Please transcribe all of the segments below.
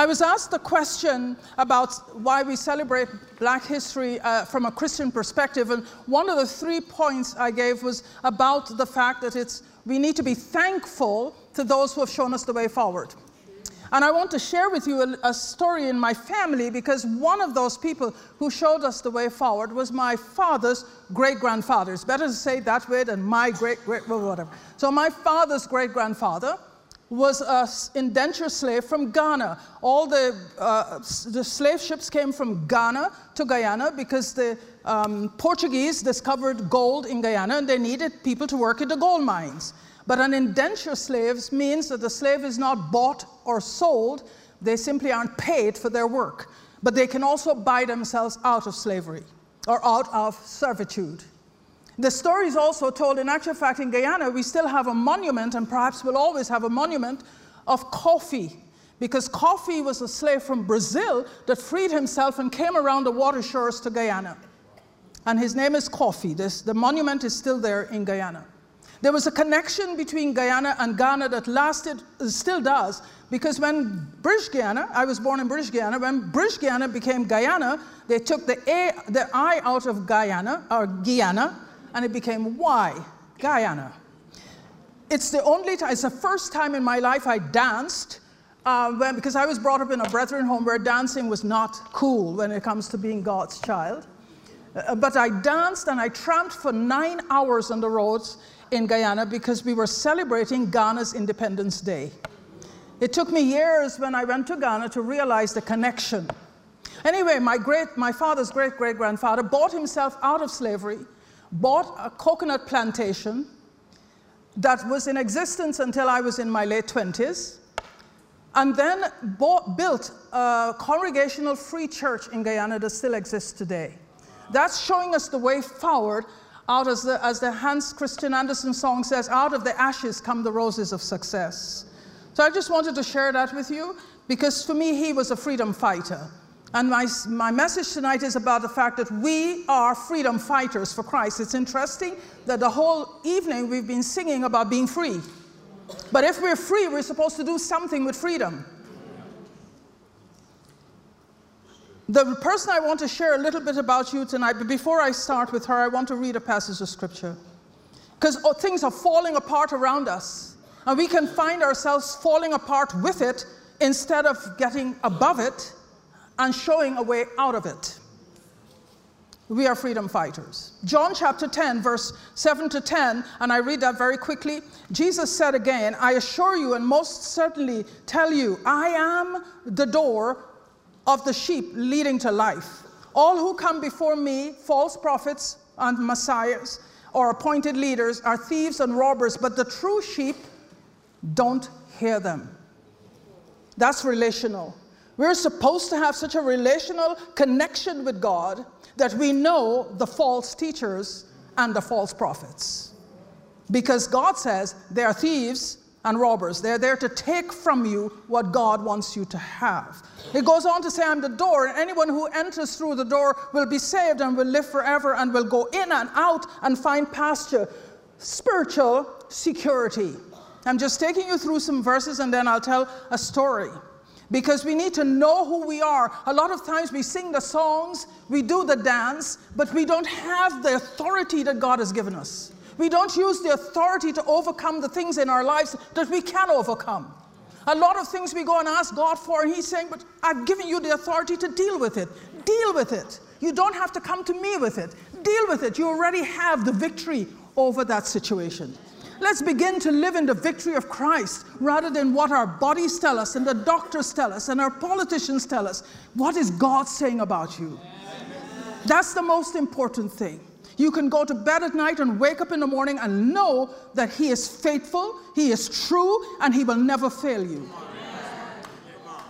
I was asked the question about why we celebrate Black history uh, from a Christian perspective, and one of the three points I gave was about the fact that it's, we need to be thankful to those who have shown us the way forward. And I want to share with you a, a, story in my family because one of those people who showed us the way forward was my father's great grandfather. It's better to say that way than my great great, whatever. So, my father's great grandfather was an indentured slave from Ghana. All the, uh, the slave ships came from Ghana to Guyana because the um, Portuguese discovered gold in Guyana and they needed people to work in the gold mines. But an indentured slave means that the slave is not bought or sold, they simply aren't paid for their work. But they can also buy themselves out of slavery or out of servitude. The story is also told, in actual fact, in Guyana, we still have a monument, and perhaps we'll always have a monument of Cuffy. because Cuffy was a slave from Brazil that freed himself and came around the water shores to Guyana. And his name is Cuffy. This, the monument is still there in Guyana. There was a connection between Guyana and Ghana that lasted, still does, because when British Guiana, I was born in British Guiana, when British Guiana became Guyana, they took the, A, the I out of Guyana, or Guyana, and it became Y, Guyana. It's the only time, it's the first time in my life I danced uh, when, because I was brought up in a brethren home where dancing was not cool when it comes to being God's child. Uh, but I danced and I tramped for nine hours on the roads in Guyana because we were celebrating Ghana's Independence Day. It took me years when I went to Ghana to realize the connection. Anyway, my, great, my father's great great grandfather bought himself out of slavery bought a coconut plantation that was in existence until I was in my late 20s, and then bought, built a congregational free church in Guyana that still exists today. That's showing us the way forward out as the, as the Hans Christian Andersen song says, out of the ashes come the roses of success. So I just wanted to share that with you because for me, he was a freedom fighter. And my, my message tonight is about the fact that we are freedom fighters for Christ. It's interesting that the whole evening we've been singing about being free. But if we're free, we're supposed to do something with freedom. The person I want to share a little bit about you tonight, but before I start with her, I want to read a passage of scripture. Because oh, things are falling apart around us, and we can find ourselves falling apart with it instead of getting above it and showing a way out of it. We are freedom fighters. John chapter 10, verse 7 to 10, and I read that very quickly. Jesus said again, I assure you and most certainly tell you, I am the door of the sheep leading to life. All who come before me, false prophets and messiahs, or appointed leaders, are thieves and robbers, but the true sheep don't hear them. That's relational. We're supposed to have such a relational connection with God that we know the false teachers and the false prophets. Because God says they are thieves and robbers. They're there to take from you what God wants you to have. It goes on to say, I'm the door, and anyone who enters through the door will be saved and will live forever and will go in and out and find pasture. Spiritual security. I'm just taking you through some verses and then I'll tell a story because we need to know who we are. A lot of times we sing the songs, we do the dance, but we don't have the authority that God has given us. We don't use the authority to overcome the things in our lives that we can overcome. A lot of things we go and ask God for, and He's saying, But I've given you the authority to deal with it. Deal with it. You don't have to come to me with it. Deal with it. You already have the victory over that situation. Let's begin to live in the victory of Christ rather than what our bodies tell us and the doctors tell us and our politicians tell us. What is God saying about you? That's the most important thing. You can go to bed at night and wake up in the morning and know that He is faithful, He is true, and He will never fail you.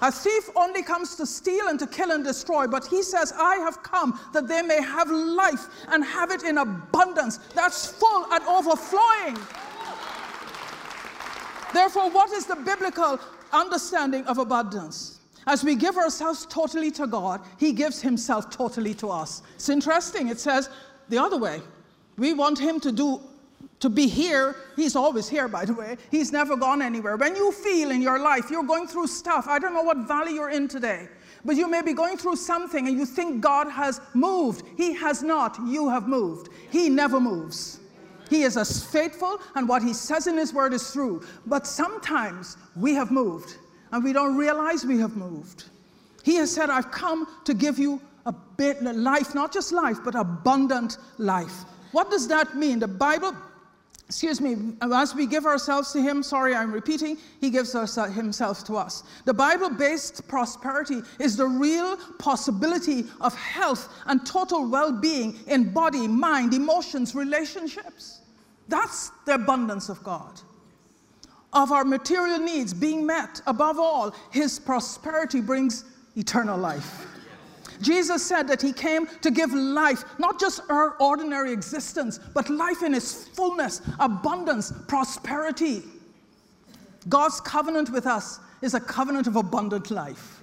A thief only comes to steal and to kill and destroy, but he says, I have come that they may have life and have it in abundance. That's full and overflowing. Therefore, what is the biblical understanding of abundance? As we give ourselves totally to God, He gives Himself totally to us. It's interesting. It says the other way. We want Him to do To be here, he's always here, by the way. He's never gone anywhere. When you feel in your life you're going through stuff, I don't know what valley you're in today, but you may be going through something and you think God has moved. He has not. You have moved. He never moves. He is as faithful, and what he says in his word is true. But sometimes we have moved, and we don't realize we have moved. He has said, I've come to give you a bit life, not just life, but abundant life. What does that mean? The Bible excuse me, as we give ourselves to Him, sorry, I'm repeating, He gives us, uh, Himself to us. The Bible based prosperity is the real possibility of health and total well being in body, mind, emotions, relationships. That's the abundance of God. Of our material needs being met, above all, His prosperity brings eternal life. Jesus said that he came to give life, not just our ordinary existence, but life in its fullness, abundance, prosperity. God's covenant with us is a covenant of abundant life.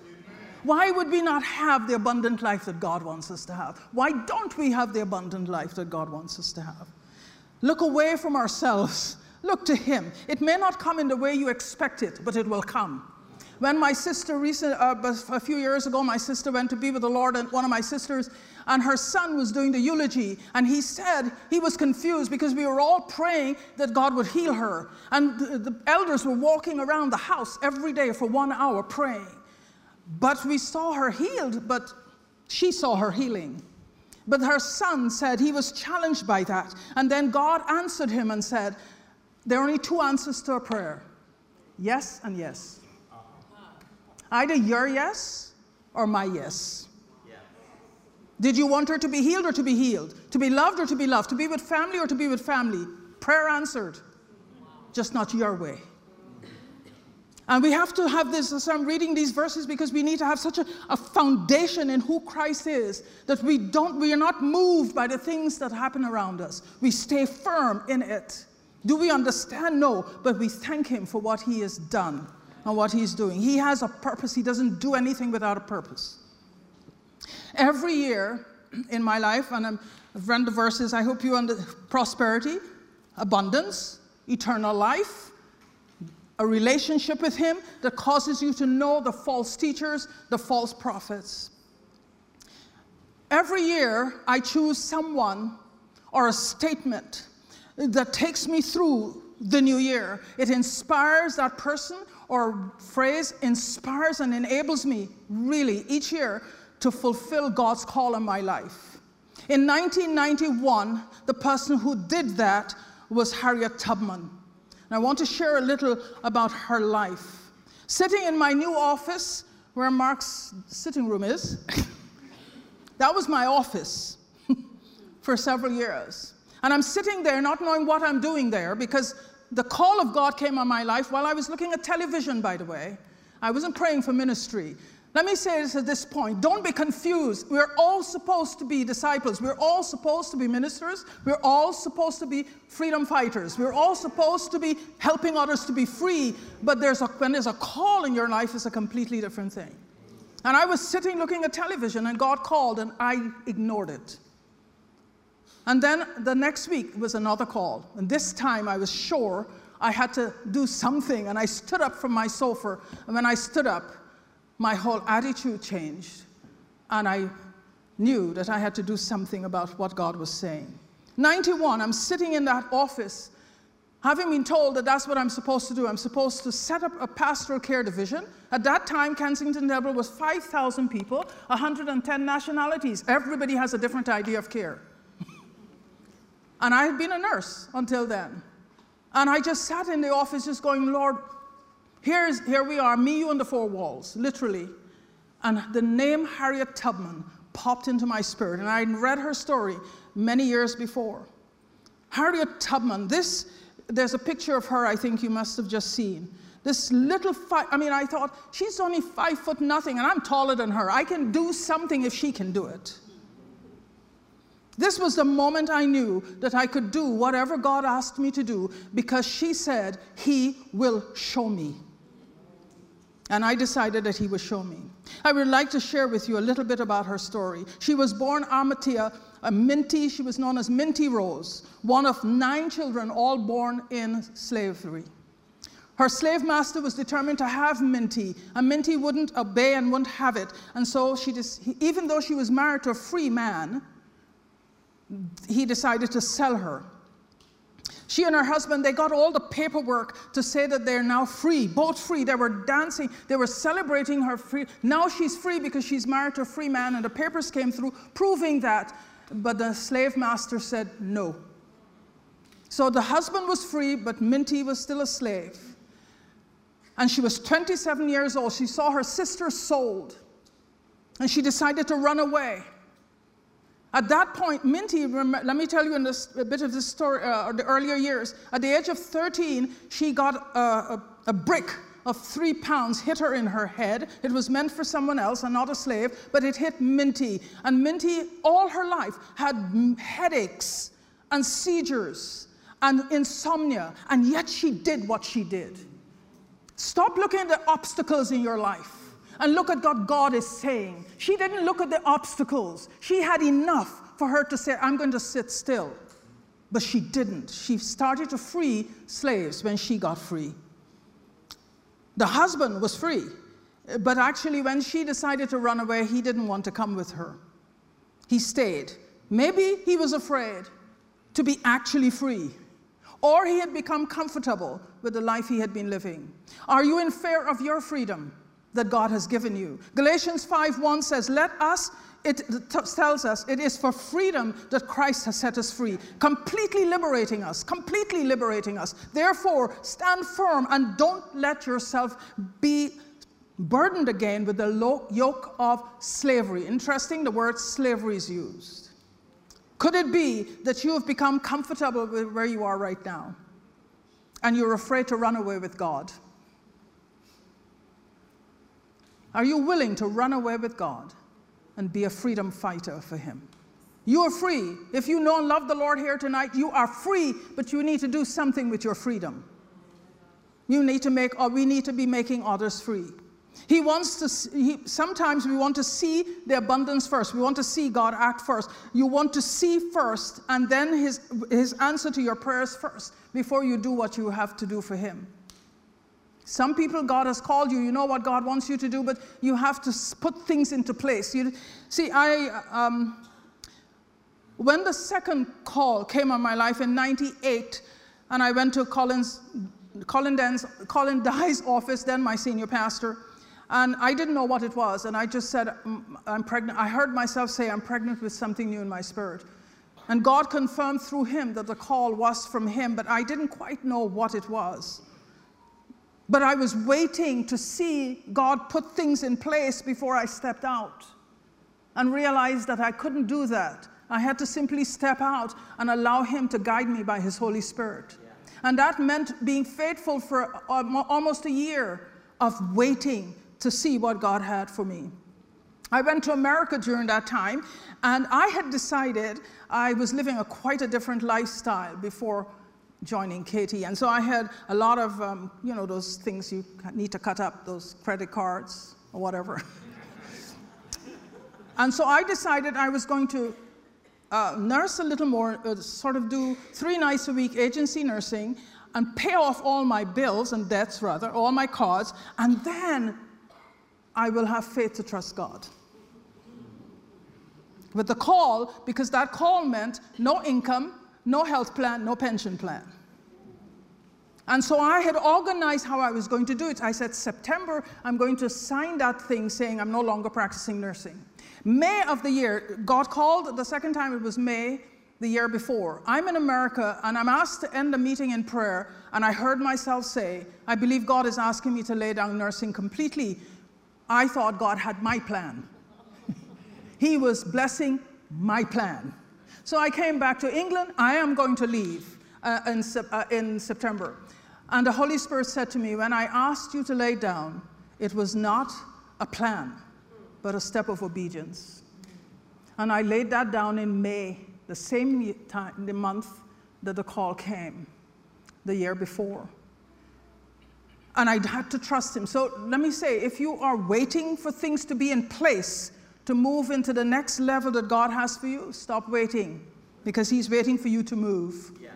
Why would we not have the abundant life that God wants us to have? Why don't we have the abundant life that God wants us to have? Look away from ourselves. Look to Him. It may not come in the way you expect it, but it will come. When my sister, recent, uh, a few years ago, my sister went to be with the Lord, and one of my sisters, and her son was doing the eulogy, and he said he was confused because we were all praying that God would heal her. And the, the elders were walking around the house every day for one hour praying. But we saw her healed, but she saw her healing. But her son said he was challenged by that. And then God answered him and said, There are only two answers to a prayer yes and yes. Either your yes or my yes. Did you want her to be healed or to be healed? To be loved or to be loved? To be with family or to be with family? Prayer answered. Just not your way. And we have to have this, as I'm reading these verses, because we need to have such a, a, foundation in who Christ is that we don't, we are not moved by the things that happen around us. We stay firm in it. Do we understand? No, but we thank Him for what He has done and what he's doing. He has a purpose, he doesn't do anything without a purpose. Every year in my life, and i have read the verses, I hope you understand prosperity, abundance, eternal life, a relationship with him that causes you to know the false teachers, the false prophets. Every year, I choose someone or a statement that takes me through the new year. It inspires that person or phrase inspires and enables me really each year to fulfill God's call in my life. In 1991, the person who did that was Harriet Tubman. And I want to share a little about her life. Sitting in my new office, where Mark's sitting room is, that was my office for several years. And I'm sitting there not knowing what I'm doing there because the call of God came on my life while I was looking at television, by the way. I wasn't praying for ministry. Let me say this at this point don't be confused. We're all supposed to be disciples. We're all supposed to be ministers. We're all supposed to be freedom fighters. We're all supposed to be helping others to be free. But there's a, when there's a call in your life, it's a completely different thing. And I was sitting looking at television, and God called, and I ignored it. And then the next week was another call. And this time I was sure I had to do something. And I stood up from my sofa. And when I stood up, my whole attitude changed. And I knew that I had to do something about what God was saying. 91, I'm sitting in that office, having been told that that's what I'm supposed to do. I'm supposed to set up a pastoral care division. At that time, Kensington Temple was 5,000 people, 110 nationalities. Everybody has a different idea of care. And I had been a nurse until then. And I just sat in the office just going, Lord, here's, here we are, me, you, and the four walls, literally. And the name Harriet Tubman popped into my spirit. And I read her story many years before. Harriet Tubman, this, there's a picture of her I think you must have just seen. This little, I mean, I thought, she's only five foot nothing, and I'm taller than her. I can do something if she can do it. This was the moment I knew that I could do whatever God asked me to do because she said, He will show me. And I decided that He would show me. I would like to share with you a little bit about her story. She was born Amatia a Minty, she was known as Minty Rose, one of nine children, all born in slavery. Her slave master was determined to have Minty, and Minty wouldn't obey and wouldn't have it. And so she just, even though she was married to a free man, he decided to sell her. She and her husband, they got all the paperwork to say that they're now free, both free. They were dancing, they were celebrating her free. Now she's free because she's married to a free man, and the papers came through proving that. But the slave master said no. So the husband was free, but Minty was still a slave. And she was 27 years old. She saw her sister sold, and she decided to run away. At that point, Minty, let me tell you a bit of the story, uh, the earlier years. At the age of 13, she got a, a, a brick of three pounds hit her in her head. It was meant for someone else and not a slave, but it hit Minty. And Minty, all her life, had headaches and seizures and insomnia, and yet she did what she did. Stop looking at the obstacles in your life and look at what God is saying. She didn't look at the obstacles. She had enough for her to say, I'm going to sit still. But she didn't. She started to free slaves when she got free. The husband was free, but actually, when she decided to run away, he didn't want to come with her. He stayed. Maybe he was afraid to be actually free, or he had become comfortable with the life he had been living. Are you in fear of your freedom? That God has given you. Galatians 5:1 says, "Let us it tells us it is for freedom that Christ has set us free, completely liberating us, completely liberating us. Therefore, stand firm and don't let yourself be burdened again with the yoke of slavery. Interesting, the word slavery is used. Could it be that you have become comfortable with where you are right now and you're afraid to run away with God? Are you willing to run away with God and be a freedom fighter for Him? You are free. If you know and love the Lord here tonight, you are free, but you need to do something with your freedom. You need to make, or we need to be making others free. He wants to, he, sometimes we want to see the abundance first. We want to see God act first. You want to see first, and then his, his answer to your prayers first before you do what you have to do for Him. Some people, God has called you, you know what God wants you to do, but you have to put things into place. You, see, I, um, when the second call came on my life in 98, and I went to Colin's, Colin, Den's, Colin Dye's office, then my senior pastor, and I didn't know what it was, and I just said, I'm pregnant. I heard myself say, I'm pregnant with something new in my spirit. And God confirmed through him that the call was from him, but I didn't quite know what it was. But I was waiting to see God put things in place before I stepped out and realized that I couldn't do that. I had to simply step out and allow Him to guide me by His Holy Spirit. Yeah. And that meant being faithful for um, almost a year of waiting to see what God had for me. I went to America during that time, and I had decided I was living a quite a different lifestyle before joining KT. And so I had a lot of, um, you know, those things you need to cut up, those credit cards or whatever. and so I decided I was going to uh, nurse a little more, uh, sort of do three nights a week agency nursing and pay off all my bills and debts, rather, all my cards, and then I will have faith to trust God. With the call, because that call meant no income, no health plan, no pension plan. And so I had organized how I was going to do it. I said, September, I'm going to sign that thing saying I'm no longer practicing nursing. May of the year, God called, the second time it was May the year before. I'm in America and I'm asked to end the meeting in prayer, and I heard myself say, I believe God is asking me to lay down nursing completely. I thought God had my plan. he was blessing my plan. So I came back to England. I am going to leave uh, in, uh, in September. And the Holy Spirit said to me, When I asked you to lay down, it was not a plan, but a step of obedience. And I laid that down in May, the same time, the month that the call came, the year before. And I had to trust Him. So let me say if you are waiting for things to be in place to move into the next level that God has for you, stop waiting because He's waiting for you to move. Yeah.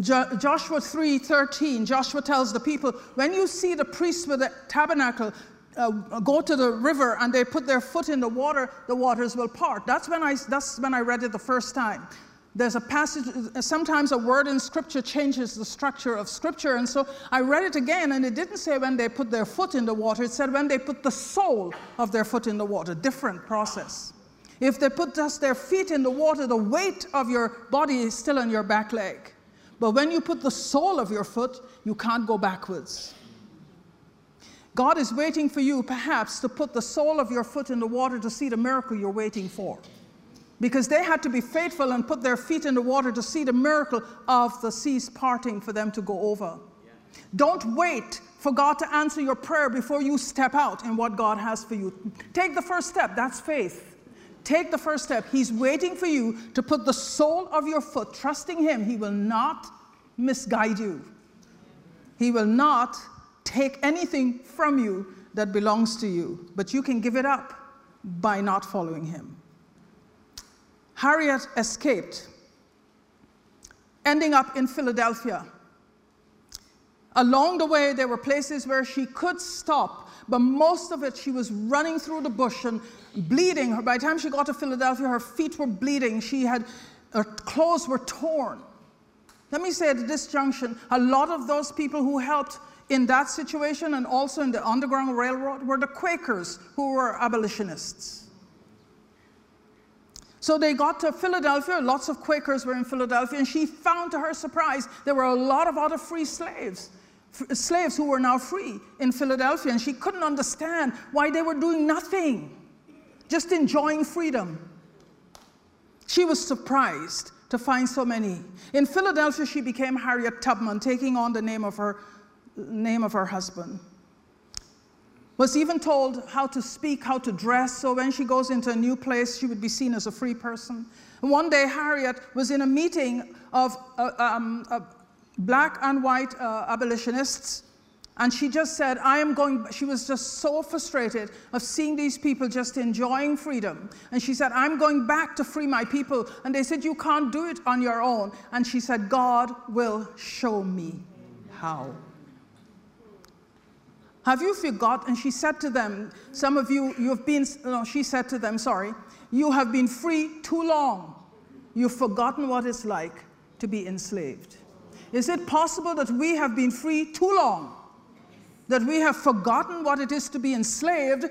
Jo- Joshua 3:13, Joshua tells the people, when you see the priests with the tabernacle uh, go to the river and they put their foot in the water, the waters will part. That's when I, that's when I read it the first time. There's a passage, sometimes a word in scripture changes the structure of scripture. And so I read it again, and it didn't say when they put their foot in the water, it said when they put the sole of their foot in the water. Different process. If they put just their feet in the water, the weight of your body is still on your back leg. But when you put the sole of your foot, you can't go backwards. God is waiting for you, perhaps, to put the sole of your foot in the water to see the miracle you're waiting for. Because they had to be faithful and put their feet in the water to see the miracle of the seas parting for them to go over. Don't wait for God to answer your prayer before you step out in what God has for you. Take the first step, that's faith. Take the first step. He's waiting for you to put the sole of your foot, trusting Him. He will not misguide you, He will not take anything from you that belongs to you, but you can give it up by not following him. Harriet escaped, ending up in Philadelphia. Along the way, there were places where she could stop, but most of it she was running through the bush and bleeding. By the time she got to Philadelphia, her feet were bleeding. She had, her clothes were torn. Let me say at this junction, a lot of those people who helped in that situation and also in the Underground Railroad were the Quakers who were abolitionists. So they got to Philadelphia, lots of Quakers were in Philadelphia, and she found to her surprise there were a lot of other free slaves, slaves who were now free in Philadelphia, and she couldn't understand why they were doing nothing, just enjoying freedom. She was surprised to find so many. In Philadelphia, she became Harriet Tubman, taking on the name of her name of her husband. Was even told how to speak, how to dress, so when she goes into a new place, she would be seen as a free person. And one day, Harriet was in a meeting of uh, um, uh, black and white uh, abolitionists, and she just said, I am going, she was just so frustrated of seeing these people just enjoying freedom. And she said, I'm going back to free my people. And they said, You can't do it on your own. And she said, God will show me how. Have you forgotten? And she said to them, Some of you, you have been, no, she said to them, sorry, you have been free too long. You've forgotten what it's like to be enslaved. Is it possible that we have been free too long? That we have forgotten what it is to be enslaved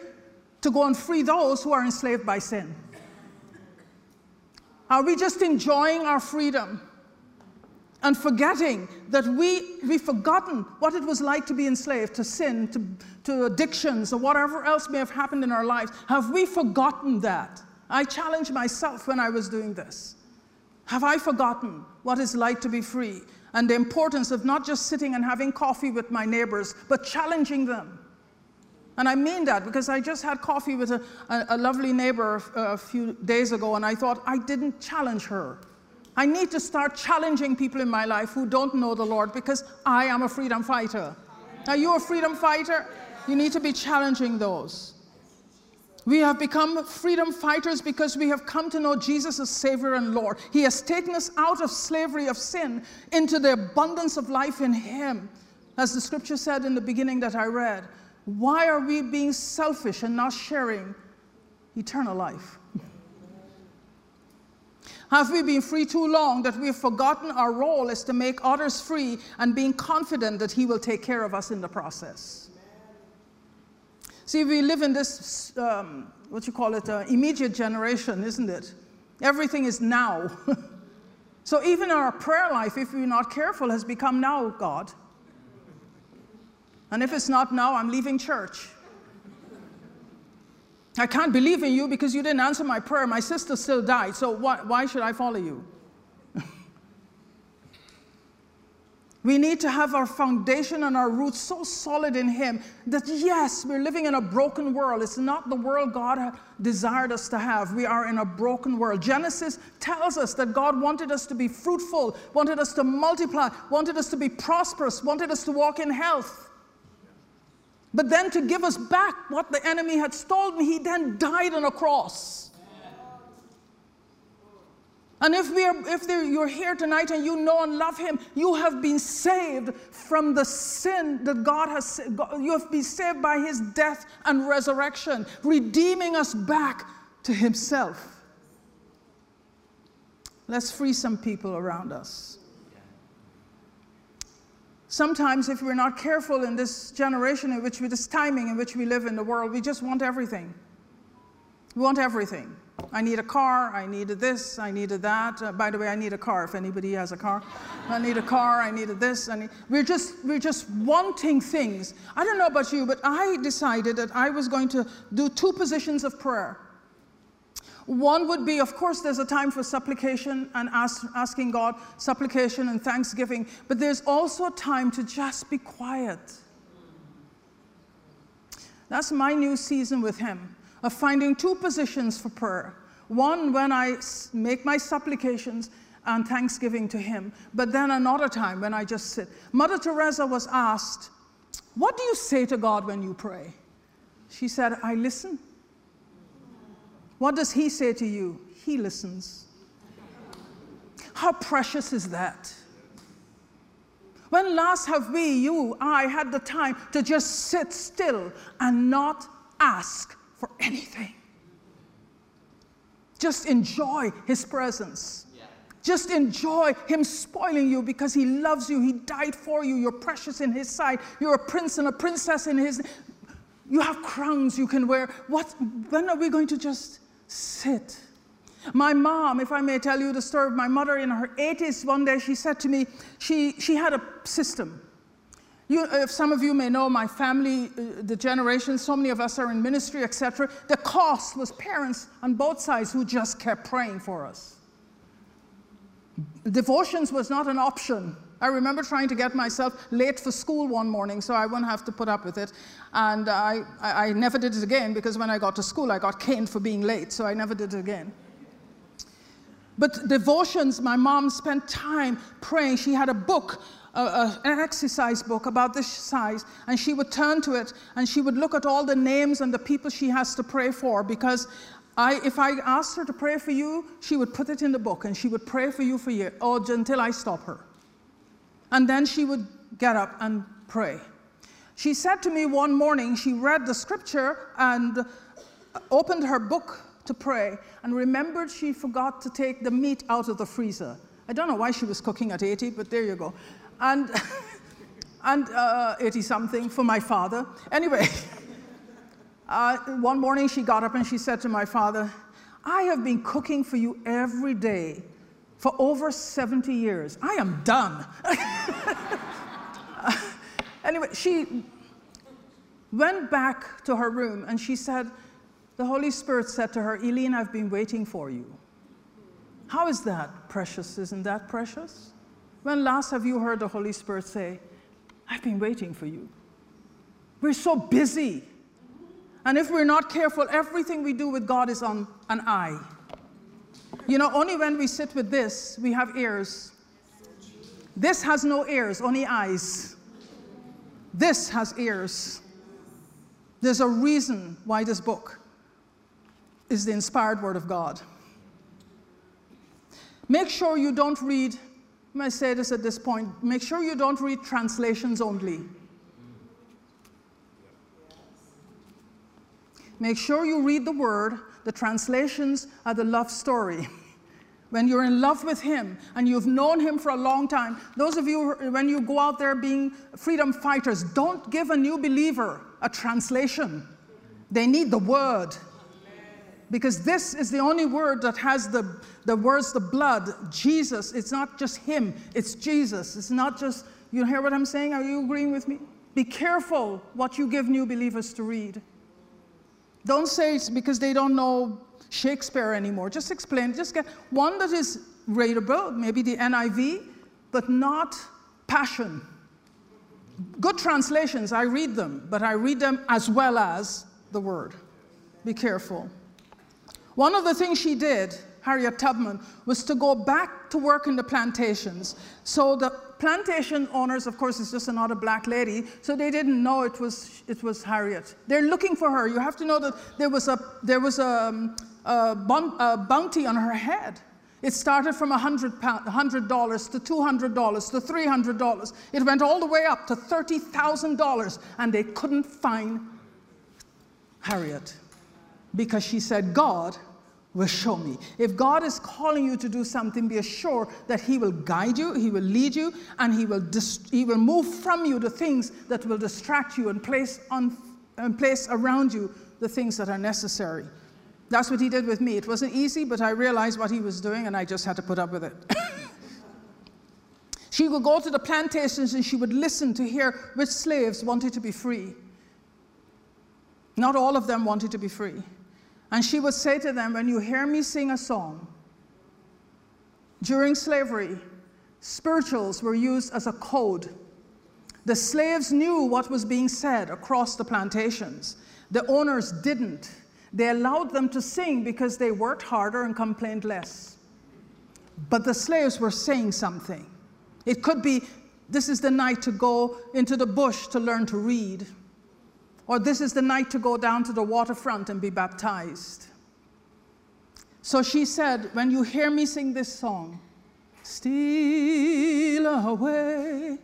to go and free those who are enslaved by sin? Are we just enjoying our freedom? And forgetting that we, we've forgotten what it was like to be enslaved to sin, to, to addictions, or whatever else may have happened in our lives. Have we forgotten that? I challenged myself when I was doing this. Have I forgotten what it's like to be free and the importance of not just sitting and having coffee with my neighbors, but challenging them? And I mean that because I just had coffee with a, a, a lovely neighbor a, a few days ago, and I thought I didn't challenge her. I need to start challenging people in my life who don't know the Lord because I am a freedom fighter. Are you a freedom fighter? You need to be challenging those. We have become freedom fighters because we have come to know Jesus as Savior and Lord. He has taken us out of slavery of sin into the abundance of life in Him. As the scripture said in the beginning that I read, why are we being selfish and not sharing eternal life? Have we been free too long that we've forgotten our role is to make others free and being confident that He will take care of us in the process? See, we live in this, um, what you call it, uh, immediate generation, isn't it? Everything is now. so even our prayer life, if we're not careful, has become now, God. And if it's not now, I'm leaving church. I can't believe in you because you didn't answer my prayer. My sister still died, so why, why should I follow you? we need to have our foundation and our roots so solid in Him that, yes, we're living in a broken world. It's not the world God desired us to have. We are in a broken world. Genesis tells us that God wanted us to be fruitful, wanted us to multiply, wanted us to be prosperous, wanted us to walk in health. But then to give us back what the enemy had stolen, he then died on a cross. And if, we are, if you're here tonight and you know and love Him, you have been saved from the sin that God has, you have been saved by His death and resurrection, redeeming us back to Himself. Let's free some people around us. Sometimes, if we're not careful in this generation in which we, this timing in which we live in the world, we just want everything. We want everything. I need a car, I needed this, I needed that. Uh, by the way, I need a car if anybody has a car. I need a car, I needed this. I need, we're, just, we're just wanting things. I don't know about you, but I decided that I was going to do two positions of prayer. One would be, of course, there's a time for supplication and ask, asking God, supplication and thanksgiving, but there's also a time to just be quiet. That's my new season with Him of finding two positions for prayer. One, when I make my supplications and thanksgiving to Him, but then another time when I just sit. Mother Teresa was asked, What do you say to God when you pray? She said, I listen. What does He say to you? He listens. How precious is that? When last have we, you, I, had the time to just sit still and not ask for anything. Just enjoy his presence. Just enjoy him spoiling you because he loves you. He died for you. You're precious in his sight. You're a prince and a princess in his. You have crowns you can wear. What? When are we going to just sit? My mom, if I may tell you the story of my mother in her 80s, one day she said to me, she, she had a system. You, if some of you may know my family, uh, the generation, so many of us are in ministry, etc. The cost was parents on both sides who just kept praying for us. Devotions was not an option. I remember trying to get myself late for school one morning so I wouldn't have to put up with it. And I, I, I never did it again because when I got to school, I got caned for being late, so I never did it again. But devotions, my mom spent time praying. She had a book an exercise book about this size, and she would turn to it and she would look at all the names and the people she has to pray for because I, if I asked her to pray for you, she would put it in the book and she would pray for you for years, or oh, until I stop her. And then she would get up and pray. She said to me one morning, she read the scripture and opened her book to pray and remembered she forgot to take the meat out of the freezer. I don't know why she was cooking at 80, but there you go and, and uh, 80 something for my father. Anyway, uh, one morning she got up and she said to my father, I have been cooking for you every day for over 70 years. I am done. anyway, she went back to her room and she said, The Holy Spirit said to her, Eileen, I've been waiting for you. How is that precious? Isn't that precious? When last have you heard the Holy Spirit say, I've been waiting for you? We're so busy. And if we're not careful, everything we do with God is on an eye. You know, only when we sit with this, we have ears. This has no ears, only eyes. This has ears. There's a reason why this book is the inspired Word of God. Make sure you don't read I say this at this point make sure you don't read translations only. Make sure you read the word. The translations are the love story. When you're in love with Him and you've known Him for a long time, those of you, when you go out there being freedom fighters, don't give a new believer a translation. They need the word because this is the only word that has the, the words, the blood, Jesus. It's not just him, it's Jesus. It's not just, you hear what I'm saying? Are you agreeing with me? Be careful what you give new believers to read. Don't say it's because they don't know Shakespeare anymore. Just explain. Just get one that is readable, maybe the NIV, but not passion. Good translations, I read them, but I read them as well as the word. Be careful. One of the things she did, Harriet Tubman, was to go back to work in the plantations. So the plantation owners, of course, is just another black lady, so they didn't know it was, it was Harriet. They're looking for her. You have to know that there was a, there was a, um, a, a bounty on her head. It started from $100, $100 to $200 to $300. It went all the way up to $30,000, and they couldn't find Harriet because she said, God will show me. If God is calling you to do something, be assured that He will guide you, He will lead you, and He will, he will move from you the things that will distract you and place, on, and place around you the things that are necessary. That's what he did with me. It wasn't easy, but I realized what he was doing and I just had to put up with it. she would go to the plantations and she would listen to hear which slaves wanted to be free. Not all of them wanted to be free. And she would say to them, When you hear me sing a song, during slavery, spirituals were used as a code. The slaves knew what was being said across the plantations, the owners didn't. They allowed them to sing because they worked harder and complained less. But the slaves were saying something. It could be, this is the night to go into the bush to learn to read. Or this is the night to go down to the waterfront and be baptized. So she said, When you hear me sing this song, steal away,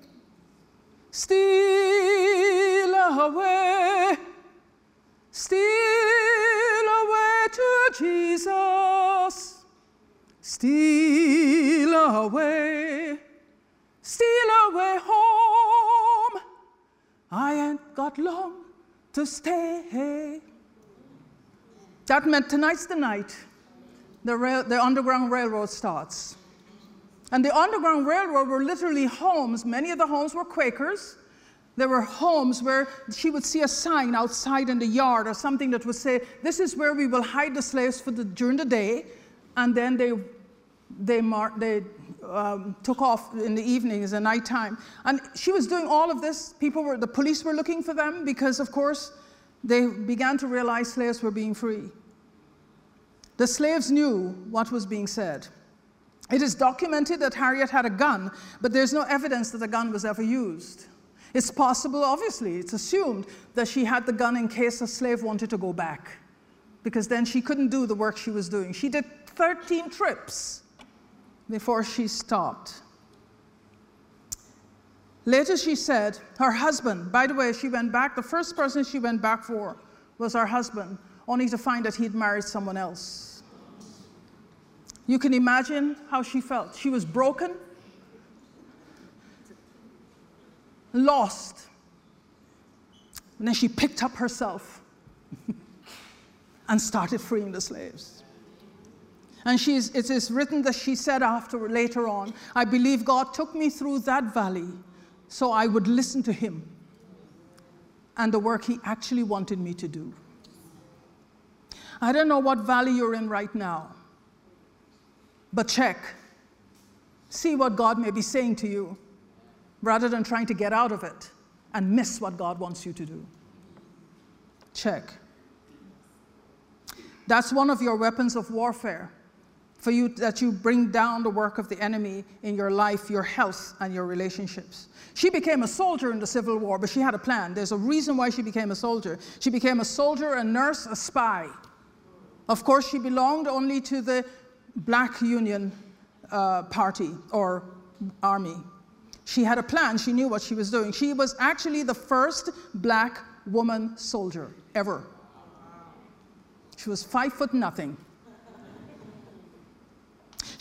steal away, steal away to Jesus. Steal away, steal away home. I ain't got long to stay. That meant tonight's the night the, rail, the Underground Railroad starts. And the Underground Railroad were literally homes. Many of the homes were Quakers. There were homes where she would see a sign outside in the yard or something that would say, This is where we will hide the slaves for the, during the day. And then they, they, mar- they um, took off in the evenings and nighttime. And she was doing all of this. People were, the police were looking for them because, of course, they began to realize slaves were being free. The slaves knew what was being said. It is documented that Harriet had a gun, but there's no evidence that the gun was ever used. It's possible, obviously, it's assumed that she had the gun in case a slave wanted to go back, because then she couldn't do the work she was doing. She did 13 trips before she stopped. Later, she said her husband, by the way, she went back, the first person she went back for was her husband, only to find that he'd married someone else. You can imagine how she felt. She was broken, lost. And then she picked up herself and started freeing the slaves. And she's, it is written that she said after, later on, I believe God took me through that valley so I would listen to Him and the work He actually wanted me to do. I don't know what valley you're in right now, but check. See what God may be saying to you rather than trying to get out of it and miss what God wants you to do. Check. That's one of your weapons of warfare for you that you bring down the work of the enemy in your life, your health, and your relationships. She became a soldier in the Civil War, but she had a plan. There's a reason why she became a soldier. She became a soldier, a nurse, a spy. Of course, she belonged only to the Black Union uh, Party or army. She had a plan, she knew what she was doing. She was actually the first black woman soldier ever. She was five foot nothing.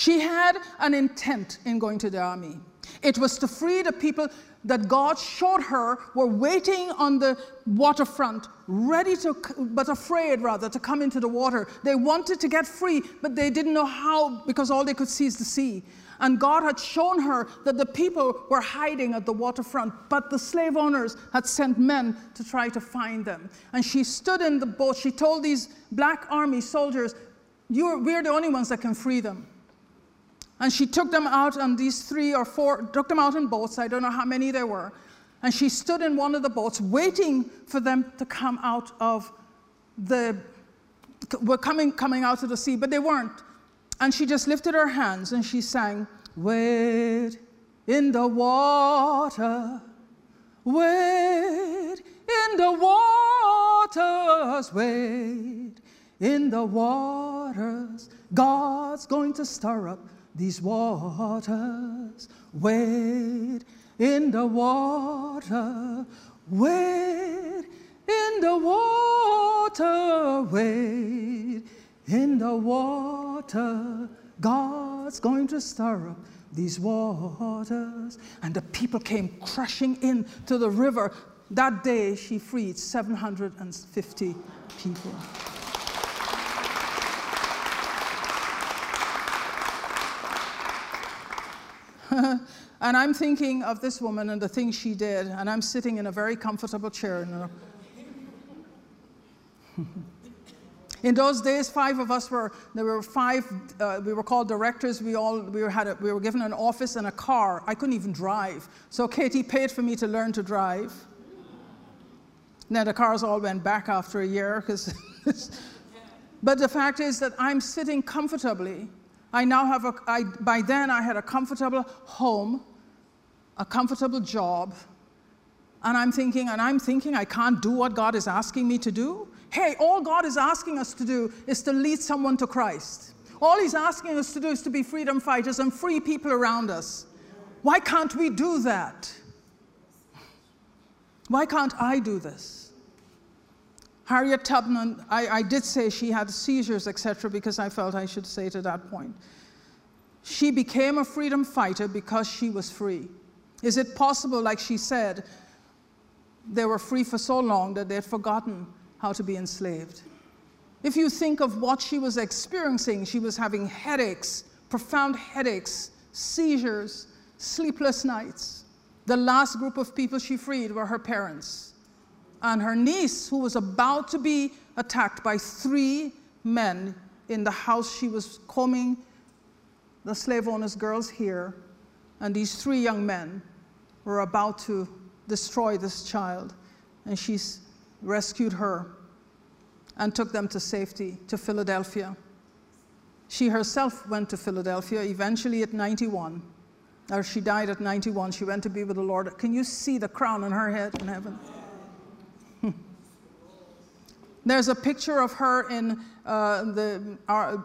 She had an intent in going to the army. It was to free the people that God showed her were waiting on the waterfront, ready to, but afraid rather, to come into the water. They wanted to get free, but they didn't know how because all they could see is the sea. And God had shown her that the people were hiding at the waterfront, but the slave owners had sent men to try to find them. And she stood in the boat. She told these black army soldiers, We're the only ones that can free them. And she took them out on these three or four, took them out in boats. I don't know how many there were. And she stood in one of the boats waiting for them to come out of the, were coming, coming out of the sea, but they weren't. And she just lifted her hands and she sang, Wait in the water. wait in the waters. wait in the waters. God's going to stir up these waters. Wade in the water. Wade in the water. Wade in the water. God's going to stir up these waters. And the people came crushing in to the river. That day, she freed 750 people. and I'm thinking of this woman and the things she did, and I'm sitting in a very comfortable chair. In those days, five of us were, there were five, uh, we were called directors. We all, we were, had a, we were given an office and a car. I couldn't even drive. So KT paid for me to learn to drive. Now the cars all went back after a year because, but the fact is that I'm sitting comfortably. I now have a, I, by then I had a comfortable home, a comfortable job, and I'm thinking, and I'm thinking I can't do what God is asking me to do. Hey, all God is asking us to do is to lead someone to Christ. All He's asking us to do is to be freedom fighters and free people around us. Why can't we do that? Why can't I do this? Harriet Tubman, I, I did say she had seizures, etc., because I felt I should say to that point. She became a freedom fighter because she was free. Is it possible, like she said, they were free for so long that they had forgotten how to be enslaved. If you think of what she was experiencing, she was having headaches, profound headaches, seizures, sleepless nights. The last group of people she freed were her parents. And her niece, who was about to be attacked by three men in the house she was combing the slave owners' girls here, and these three young men were about to destroy this child. And she rescued her and took them to safety to Philadelphia. She herself went to Philadelphia eventually at 91. Or she died at 91. She went to be with the Lord. Can you see the crown on her head in heaven? There's a picture of her in uh, the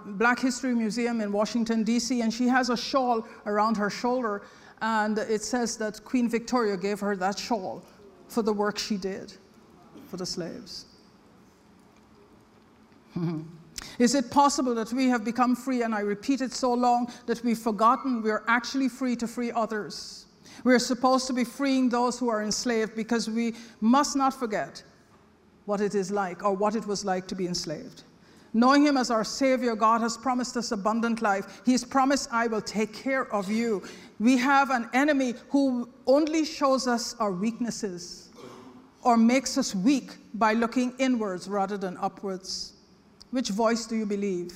Black History Museum in Washington, D.C., and she has a shawl around her shoulder, and it says that Queen Victoria gave her that shawl for the work she did for the slaves. Is it possible that we have become free, and I repeat it so long that we've forgotten we are actually free to free others? We are supposed to be freeing those who are enslaved because we must not forget what it is like or what it was like to be enslaved. Knowing Him as our Savior, God has promised us abundant life. He has promised, I will take care of you. We have an enemy who only shows us our weaknesses or makes us weak by looking inwards rather than upwards. Which voice do you believe?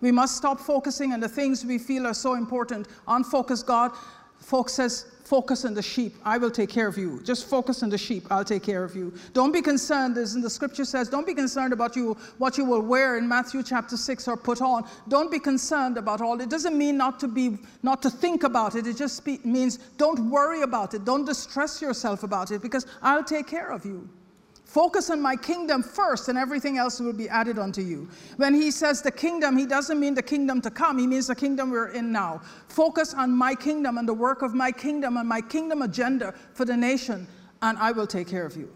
We must stop focusing on the things we feel are so important. Unfocus God focuses focus on the sheep. I will take care of you. Just focus on the sheep. I'll take care of you. Don't be concerned, as in the scripture says, don't be concerned about you what you will wear in Matthew chapter 6 or put on. Don't be concerned about all. It doesn't mean not to be not to think about it. It just means don't worry about it. Don't distress yourself about it because I'll take care of you. Focus on my kingdom first, and everything else will be added unto you. When he says the kingdom, he doesn't mean the kingdom to come, he means the kingdom we're in now. Focus on my kingdom and the work of my kingdom and my kingdom agenda for the nation, and I will take care of you.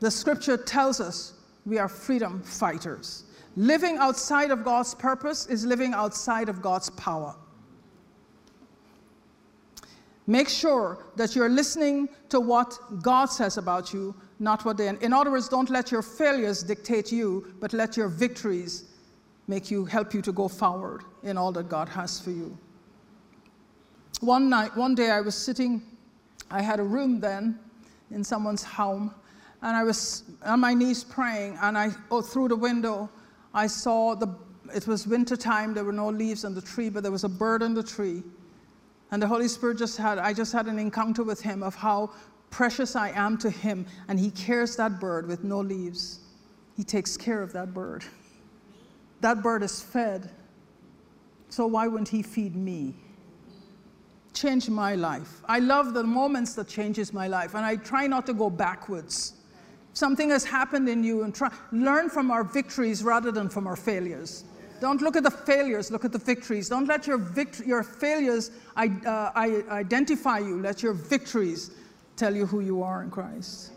The scripture tells us we are freedom fighters. Living outside of God's purpose is living outside of God's power. Make sure that you're listening to what God says about you not what they. In other words, don't let your failures dictate you, but let your victories make you help you to go forward in all that God has for you. One night, one day, I was sitting. I had a room then in someone's home, and I was on my knees praying. And I, oh, through the window, I saw the. It was winter time. There were no leaves on the tree, but there was a bird on the tree. And the Holy Spirit just had, I just had an encounter with him of how precious I am to him, and he cares that bird with no leaves. He takes care of that bird. That bird is fed. So why wouldn't he feed me? Change my life. I love the moments that changes my life, and I try not to go backwards. Something has happened in you, and try, learn from our victories rather than from our failures. Don't look at the failures, look at the victories. Don't let your, vict- your failures uh, identify you. Let your victories tell you who you are in Christ.